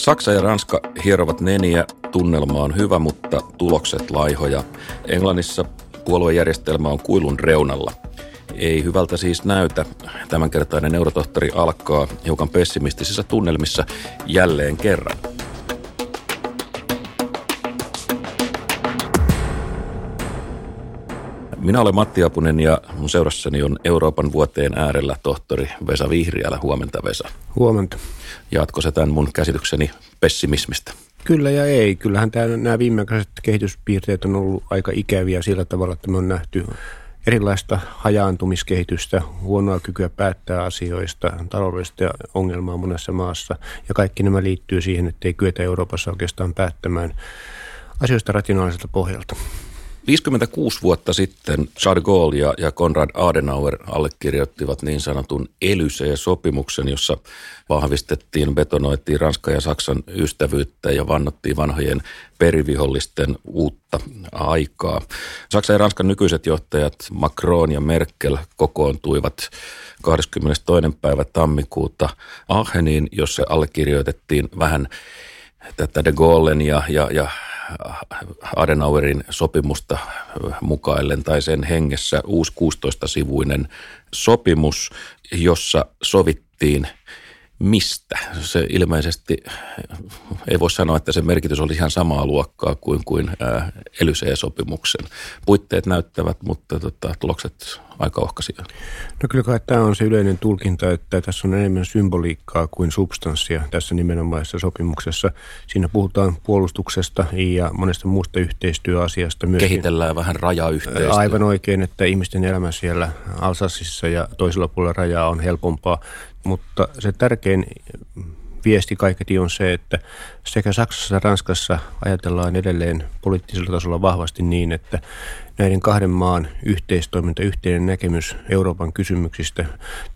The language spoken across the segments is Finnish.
Saksa ja Ranska hierovat neniä, tunnelma on hyvä, mutta tulokset laihoja. Englannissa puoluejärjestelmä on kuilun reunalla. Ei hyvältä siis näytä. Tämänkertainen neurotohtori alkaa hiukan pessimistisissä tunnelmissa jälleen kerran. Minä olen Matti Apunen ja mun seurassani on Euroopan vuoteen äärellä tohtori Vesa Vihriälä. Huomenta Vesa. Huomenta. Jatko se tämän mun käsitykseni pessimismistä? Kyllä ja ei. Kyllähän tämä, nämä viimeaikaiset kehityspiirteet on ollut aika ikäviä sillä tavalla, että me on nähty erilaista hajaantumiskehitystä, huonoa kykyä päättää asioista, taloudellista ongelmaa monessa maassa. Ja kaikki nämä liittyy siihen, että ei kyetä Euroopassa oikeastaan päättämään asioista rationaaliselta pohjalta. 56 vuotta sitten Charles Gaulle ja, ja Konrad Adenauer allekirjoittivat niin sanotun Elysee-sopimuksen, jossa vahvistettiin, betonoitiin Ranskan ja Saksan ystävyyttä ja vannottiin vanhojen perivihollisten uutta aikaa. Saksan ja Ranskan nykyiset johtajat Macron ja Merkel kokoontuivat 22. päivä tammikuuta Aacheniin, jossa allekirjoitettiin vähän tätä de Gaullen ja, ja, ja Adenauerin sopimusta mukaillen tai sen hengessä uusi 16-sivuinen sopimus, jossa sovittiin mistä. Se ilmeisesti, ei voi sanoa, että se merkitys oli ihan samaa luokkaa kuin, kuin Elysee-sopimuksen. Puitteet näyttävät, mutta tota, tulokset aika ohkaisia. No kyllä kai tämä on se yleinen tulkinta, että tässä on enemmän symboliikkaa kuin substanssia tässä nimenomaisessa sopimuksessa. Siinä puhutaan puolustuksesta ja monesta muusta yhteistyöasiasta. Myöskin. Kehitellään vähän rajayhteistyötä. Aivan oikein, että ihmisten elämä siellä Alsassissa ja toisella puolella rajaa on helpompaa. Mutta se tärkein viesti kaiketi on se, että sekä Saksassa että Ranskassa ajatellaan edelleen poliittisella tasolla vahvasti niin, että näiden kahden maan yhteistoiminta, yhteinen näkemys Euroopan kysymyksistä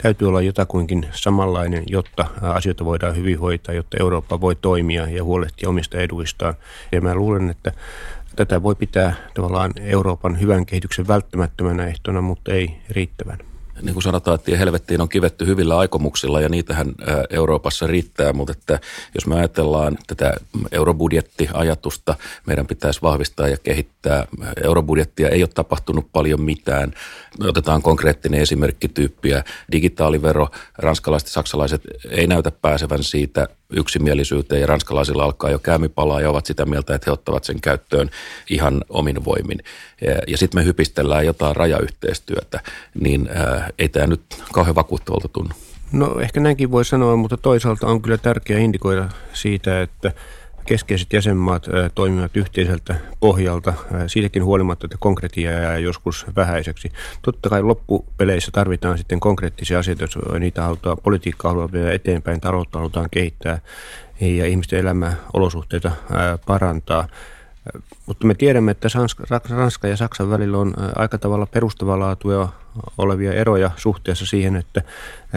täytyy olla jotakuinkin samanlainen, jotta asioita voidaan hyvin hoitaa, jotta Eurooppa voi toimia ja huolehtia omista eduistaan. Ja mä luulen, että tätä voi pitää tavallaan Euroopan hyvän kehityksen välttämättömänä ehtona, mutta ei riittävän niin kuin sanotaan, että helvettiin on kivetty hyvillä aikomuksilla ja niitähän Euroopassa riittää, mutta että jos me ajatellaan tätä eurobudjettiajatusta, meidän pitäisi vahvistaa ja kehittää. Eurobudjettia ei ole tapahtunut paljon mitään. Me otetaan konkreettinen esimerkkityyppiä. Digitaalivero, ranskalaiset ja saksalaiset ei näytä pääsevän siitä yksimielisyyteen ja ranskalaisilla alkaa jo käymipalaa ja ovat sitä mieltä, että he ottavat sen käyttöön ihan omin voimin. Ja, sitten me hypistellään jotain rajayhteistyötä, niin ää, ei tämä nyt kauhean vakuuttavalta tunnu. No ehkä näinkin voi sanoa, mutta toisaalta on kyllä tärkeää indikoida siitä, että – keskeiset jäsenmaat toimivat yhteiseltä pohjalta. Siitäkin huolimatta, että konkretia jää joskus vähäiseksi. Totta kai loppupeleissä tarvitaan sitten konkreettisia asioita, jos niitä halutaan, politiikkaa halutaan viedä eteenpäin, taloutta halutaan kehittää ja ihmisten elämäolosuhteita parantaa. Mutta me tiedämme, että Ranska ja Saksan välillä on aika tavalla perustavaa laatua olevia eroja suhteessa siihen, että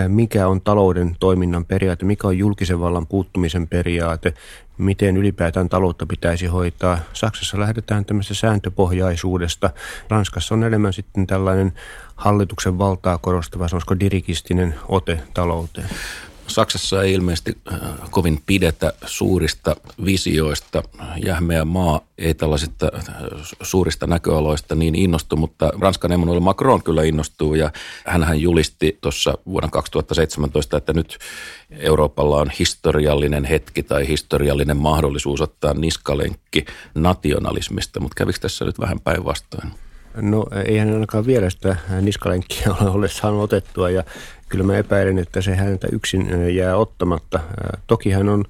mikä on talouden toiminnan periaate, mikä on julkisen vallan puuttumisen periaate, miten ylipäätään taloutta pitäisi hoitaa. Saksassa lähdetään tämmöisestä sääntöpohjaisuudesta. Ranskassa on enemmän sitten tällainen hallituksen valtaa korostava, sanoisiko dirigistinen ote talouteen. Saksassa ei ilmeisesti äh, kovin pidetä suurista visioista. Jähmeä maa ei tällaisista äh, suurista näköaloista niin innostu, mutta Ranskan Emmanuel Macron kyllä innostuu ja hän julisti tuossa vuonna 2017, että nyt Euroopalla on historiallinen hetki tai historiallinen mahdollisuus ottaa niskalenkki nationalismista, mutta kävikö tässä nyt vähän päinvastoin? No eihän ainakaan vielä sitä niskalenkkiä ole saanut otettua ja kyllä mä epäilen, että se häntä yksin jää ottamatta. Toki hän on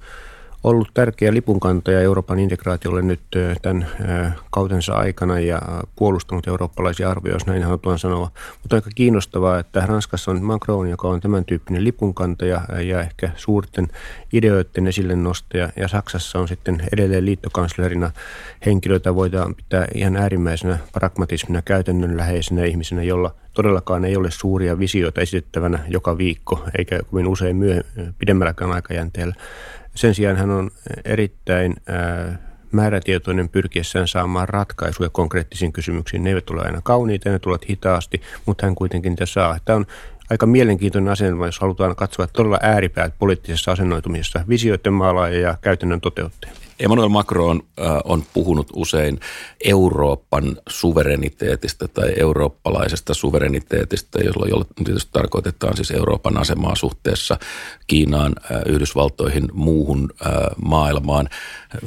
ollut tärkeä lipunkantaja Euroopan integraatiolle nyt tämän kautensa aikana ja puolustanut eurooppalaisia arvoja, jos näin halutaan sanoa. Mutta aika kiinnostavaa, että Ranskassa on Macron, joka on tämän tyyppinen lipunkantaja ja ehkä suurten ideoiden esille nostaja. Ja Saksassa on sitten edelleen liittokanslerina henkilöitä voidaan pitää ihan äärimmäisenä pragmatismina, käytännönläheisenä ihmisenä, jolla todellakaan ei ole suuria visioita esitettävänä joka viikko, eikä kovin usein myö, pidemmälläkään aikajänteellä. Sen sijaan hän on erittäin määrätietoinen pyrkiessään saamaan ratkaisuja konkreettisiin kysymyksiin. Ne eivät tule aina kauniita, ne tulevat hitaasti, mutta hän kuitenkin niitä saa. Tämä on aika mielenkiintoinen asetelma, jos halutaan katsoa todella ääripäät poliittisessa asennoitumisessa, visioiden maalaaja ja käytännön toteuttaja. Emmanuel Macron äh, on puhunut usein Euroopan suvereniteetistä tai eurooppalaisesta suvereniteetista, jolla tietysti tarkoitetaan siis Euroopan asemaa suhteessa Kiinaan, äh, Yhdysvaltoihin, muuhun äh, maailmaan.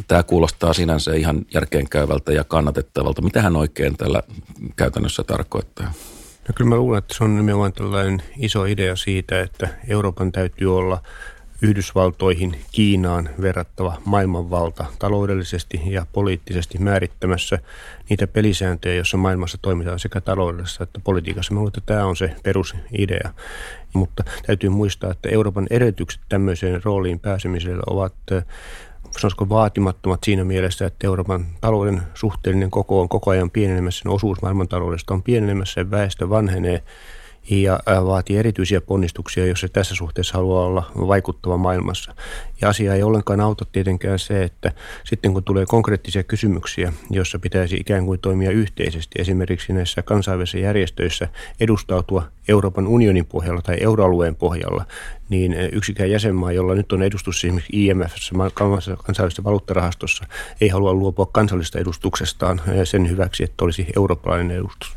Tämä kuulostaa sinänsä ihan järkeenkäyvältä ja kannatettavalta. Mitä hän oikein tällä käytännössä tarkoittaa? No kyllä mä luulen, että se on nimenomaan tällainen iso idea siitä, että Euroopan täytyy olla Yhdysvaltoihin, Kiinaan verrattava maailmanvalta taloudellisesti ja poliittisesti määrittämässä niitä pelisääntöjä, joissa maailmassa toimitaan sekä taloudessa että politiikassa. Mä luulen, että tämä on se perusidea. Mutta täytyy muistaa, että Euroopan edellytykset tämmöiseen rooliin pääsemiselle ovat sanoisiko vaatimattomat siinä mielessä, että Euroopan talouden suhteellinen koko on koko ajan pienenemässä, osuus maailmantaloudesta on pienenemässä, väestö vanhenee ja vaatii erityisiä ponnistuksia, jos se tässä suhteessa haluaa olla vaikuttava maailmassa. Ja asia ei ollenkaan auta tietenkään se, että sitten kun tulee konkreettisia kysymyksiä, joissa pitäisi ikään kuin toimia yhteisesti, esimerkiksi näissä kansainvälisissä järjestöissä edustautua Euroopan unionin pohjalla tai euroalueen pohjalla, niin yksikään jäsenmaa, jolla nyt on edustus esimerkiksi IMFssä, kansainvälisessä valuuttarahastossa, ei halua luopua kansallista edustuksestaan sen hyväksi, että olisi eurooppalainen edustus.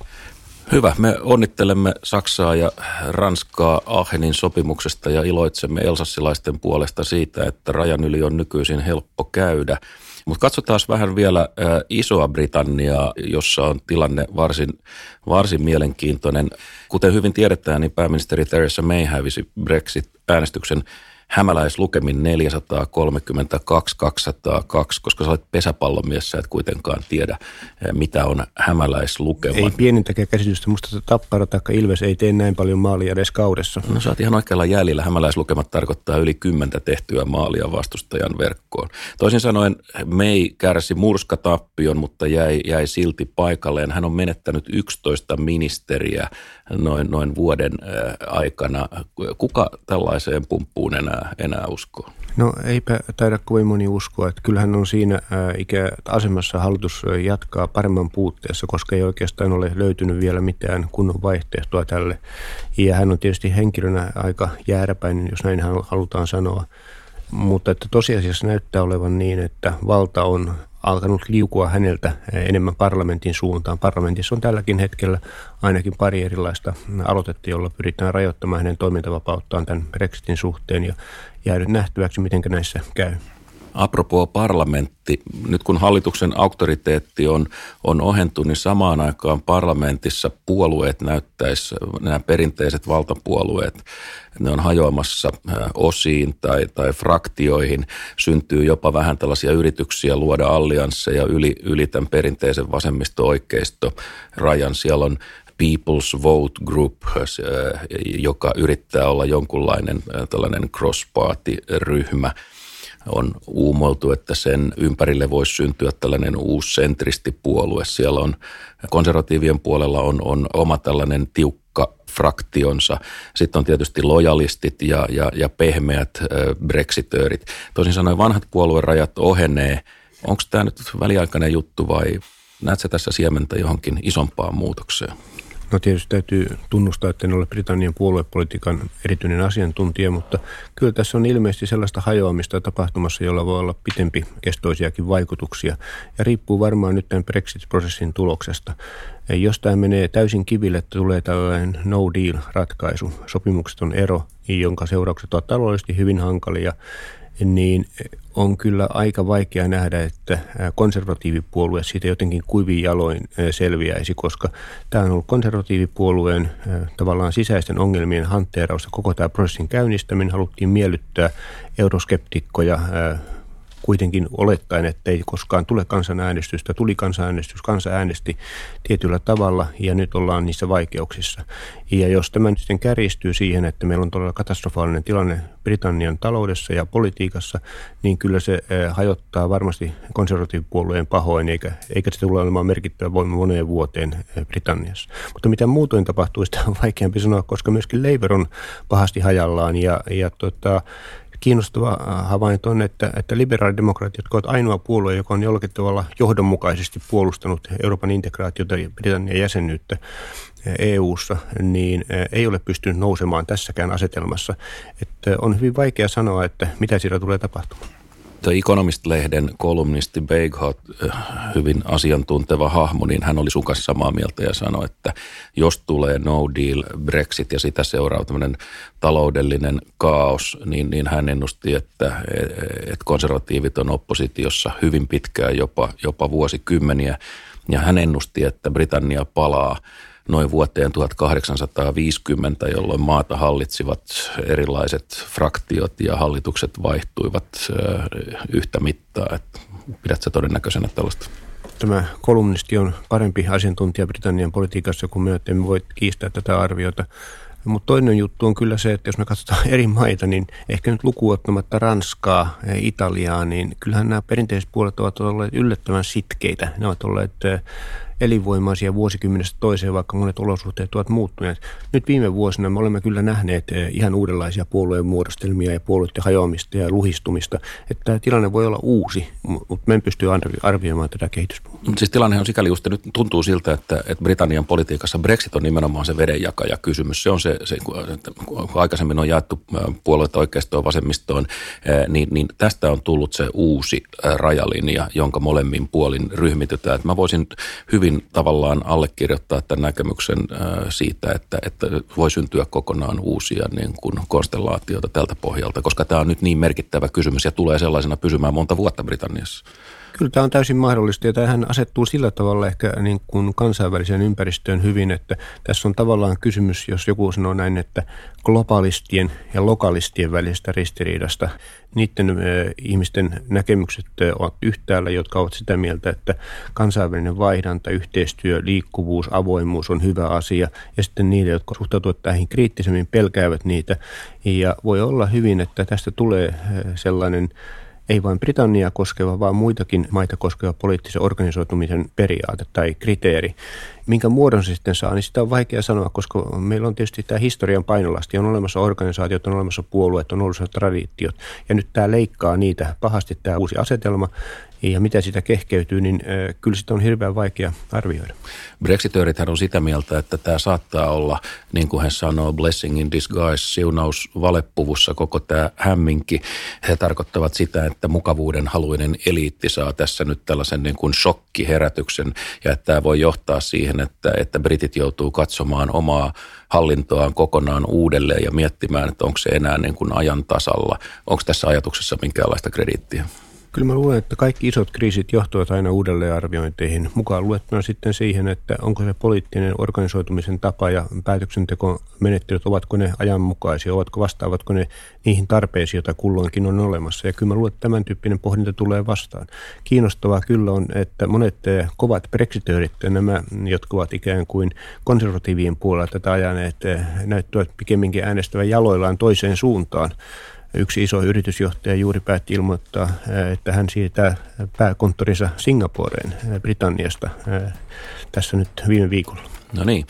Hyvä. Me onnittelemme Saksaa ja Ranskaa Aachenin sopimuksesta ja iloitsemme elsassilaisten puolesta siitä, että rajan yli on nykyisin helppo käydä. Mutta katsotaan vähän vielä Isoa Britanniaa, jossa on tilanne varsin, varsin mielenkiintoinen. Kuten hyvin tiedetään, niin pääministeri Theresa May hävisi Brexit-äänestyksen hämäläislukemin 432-202, koska sä olet pesäpallomies, sä et kuitenkaan tiedä, eh, mitä on hämäläislukema. Ei pienintäkään käsitystä, musta Tappara tai Ilves ei tee näin paljon maalia edes kaudessa. No sä oot ihan oikealla jäljellä. Hämäläislukemat tarkoittaa yli kymmentä tehtyä maalia vastustajan verkkoon. Toisin sanoen May kärsi murskatappion, mutta jäi, jäi silti paikalleen. Hän on menettänyt 11 ministeriä noin, noin vuoden eh, aikana. Kuka tällaiseen pumppuun enää enää, enää uskoa? No eipä taida kovin moni uskoa, että kyllähän on siinä ikä asemassa hallitus jatkaa paremman puutteessa, koska ei oikeastaan ole löytynyt vielä mitään kunnon vaihtoehtoa tälle. Ja hän on tietysti henkilönä aika jääräpäinen, jos näin halutaan sanoa. Mutta että tosiasiassa näyttää olevan niin, että valta on alkanut liukua häneltä enemmän parlamentin suuntaan. Parlamentissa on tälläkin hetkellä ainakin pari erilaista aloitetta, jolla pyritään rajoittamaan hänen toimintavapauttaan tämän Brexitin suhteen ja jäänyt nähtäväksi, miten näissä käy. Apropos parlamentti, nyt kun hallituksen auktoriteetti on, on ohentunut, niin samaan aikaan parlamentissa puolueet näyttäisi, nämä perinteiset valtapuolueet, ne on hajoamassa osiin tai, tai fraktioihin. Syntyy jopa vähän tällaisia yrityksiä luoda alliansseja yli, yli tämän perinteisen vasemmisto-oikeisto rajan. Siellä on People's Vote Group, joka yrittää olla jonkunlainen tällainen cross-party-ryhmä – on uumoiltu, että sen ympärille voisi syntyä tällainen uusi sentristipuolue. Siellä on konservatiivien puolella on, on oma tällainen tiukka fraktionsa. Sitten on tietysti lojalistit ja, ja, ja pehmeät brexitöörit. Toisin sanoen vanhat puoluerajat ohenee. Onko tämä nyt väliaikainen juttu vai näetkö tässä siementä johonkin isompaan muutokseen? No tietysti täytyy tunnustaa, että en ole Britannian puoluepolitiikan erityinen asiantuntija, mutta kyllä tässä on ilmeisesti sellaista hajoamista tapahtumassa, jolla voi olla pitempi kestoisiakin vaikutuksia. Ja riippuu varmaan nyt tämän Brexit-prosessin tuloksesta. Jos tämä menee täysin kiville, että tulee tällainen no deal-ratkaisu, sopimukseton ero, jonka seuraukset ovat taloudellisesti hyvin hankalia, niin on kyllä aika vaikea nähdä, että konservatiivipuolue siitä jotenkin kuivin jaloin selviäisi, koska tämä on ollut konservatiivipuolueen tavallaan sisäisten ongelmien hantteerausta koko tämä prosessin käynnistäminen. Haluttiin miellyttää euroskeptikkoja kuitenkin olettaen, että ei koskaan tule kansanäänestystä. Tuli kansanäänestys, kansa äänesti tietyllä tavalla ja nyt ollaan niissä vaikeuksissa. Ja jos tämä nyt sitten kärjistyy siihen, että meillä on todella katastrofaalinen tilanne Britannian taloudessa ja politiikassa, niin kyllä se eh, hajottaa varmasti konservatiivipuolueen pahoin, eikä, eikä se tule olemaan merkittävä voima moneen vuoteen eh, Britanniassa. Mutta mitä muutoin tapahtuu, sitä on vaikeampi sanoa, koska myöskin Labour on pahasti hajallaan ja, ja tota, kiinnostava äh, havainto on, että, että liberaalidemokraatit, jotka ovat ainoa puolue, joka on jollakin tavalla johdonmukaisesti puolustanut Euroopan integraatiota ja Britannian jäsenyyttä, EU-ssa, niin ei ole pystynyt nousemaan tässäkään asetelmassa. Että on hyvin vaikea sanoa, että mitä siellä tulee tapahtumaan. The Economist-lehden kolumnisti Beighout, hyvin asiantunteva hahmo, niin hän oli sun kanssa samaa mieltä ja sanoi, että jos tulee no deal Brexit ja sitä seuraa tämmöinen taloudellinen kaos, niin, niin hän ennusti, että, että konservatiivit on oppositiossa hyvin pitkään, jopa, jopa vuosikymmeniä. Ja hän ennusti, että Britannia palaa noin vuoteen 1850, jolloin maata hallitsivat erilaiset fraktiot ja hallitukset vaihtuivat yhtä mittaa. Pidätkö todennäköisenä tällaista? Tämä kolumnisti on parempi asiantuntija Britannian politiikassa kuin me, emme voi kiistää tätä arviota. Mutta toinen juttu on kyllä se, että jos me katsotaan eri maita, niin ehkä nyt lukuottamatta Ranskaa, Italiaa, niin kyllähän nämä perinteiset puolet ovat olleet yllättävän sitkeitä. Ne ovat olleet elinvoimaisia vuosikymmenestä toiseen, vaikka monet olosuhteet ovat muuttuneet. Nyt viime vuosina me olemme kyllä nähneet eh, ihan uudenlaisia puolueen muodostelmia ja puolueiden hajoamista ja luhistumista. Että tämä tilanne voi olla uusi, mutta me en pysty arvioimaan tätä kehitystä. Siis tilanne on sikäli just, nyt tuntuu siltä, että, että Britannian politiikassa Brexit on nimenomaan se vedenjakaja kysymys. Se on se, se kun aikaisemmin on jaettu puolueita oikeistoon vasemmistoon, niin, niin tästä on tullut se uusi rajalinja, jonka molemmin puolin ryhmitytään. Että mä voisin hyvin tavallaan allekirjoittaa tämän näkemyksen siitä, että, että voi syntyä kokonaan uusia niin kuin konstellaatioita tältä pohjalta, koska tämä on nyt niin merkittävä kysymys ja tulee sellaisena pysymään monta vuotta Britanniassa. Kyllä tämä on täysin mahdollista ja tähän asettuu sillä tavalla ehkä niin kuin kansainväliseen ympäristöön hyvin, että tässä on tavallaan kysymys, jos joku sanoo näin, että globalistien ja lokalistien välisestä ristiriidasta. Niiden ihmisten näkemykset ovat yhtäällä, jotka ovat sitä mieltä, että kansainvälinen vaihdanta, yhteistyö, liikkuvuus, avoimuus on hyvä asia. Ja sitten niille, jotka suhtautuvat tähän kriittisemmin, pelkäävät niitä. Ja voi olla hyvin, että tästä tulee sellainen ei vain Britannia koskeva, vaan muitakin maita koskeva poliittisen organisoitumisen periaate tai kriteeri. Minkä muodon se sitten saa, niin sitä on vaikea sanoa, koska meillä on tietysti tämä historian painolasti. On olemassa organisaatiot, on olemassa puolueet, on olemassa traditiot. Ja nyt tämä leikkaa niitä pahasti tämä uusi asetelma ja mitä sitä kehkeytyy, niin kyllä sitä on hirveän vaikea arvioida. Brexitöörithän on sitä mieltä, että tämä saattaa olla, niin kuin he sanoo, blessing in disguise, siunaus valeppuvussa koko tämä hämminki. He tarkoittavat sitä, että mukavuuden haluinen eliitti saa tässä nyt tällaisen niin kuin shokkiherätyksen ja että tämä voi johtaa siihen, että, että britit joutuu katsomaan omaa hallintoaan kokonaan uudelleen ja miettimään, että onko se enää niin kuin ajan tasalla. Onko tässä ajatuksessa minkäänlaista krediittiä? Kyllä mä luulen, että kaikki isot kriisit johtuvat aina uudelleenarviointeihin. Mukaan luettuna sitten siihen, että onko se poliittinen organisoitumisen tapa ja päätöksentekomenettelyt, ovatko ne ajanmukaisia, ovatko vastaavatko ne niihin tarpeisiin, joita kulloinkin on olemassa. Ja kyllä mä luulen, että tämän tyyppinen pohdinta tulee vastaan. Kiinnostavaa kyllä on, että monet kovat brexitöörit, nämä, jotka ovat ikään kuin konservatiivien puolella tätä ajaneet, näyttävät pikemminkin äänestävän jaloillaan toiseen suuntaan yksi iso yritysjohtaja juuri päätti ilmoittaa, että hän siirtää pääkonttorinsa Singaporeen Britanniasta tässä nyt viime viikolla. No niin,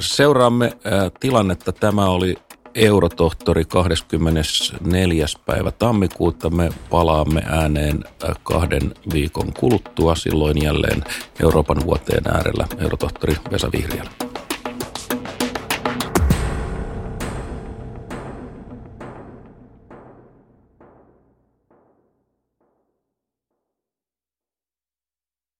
seuraamme tilannetta. Tämä oli Eurotohtori 24. päivä tammikuuta. Me palaamme ääneen kahden viikon kuluttua silloin jälleen Euroopan vuoteen äärellä Eurotohtori Vesa Vihriälä.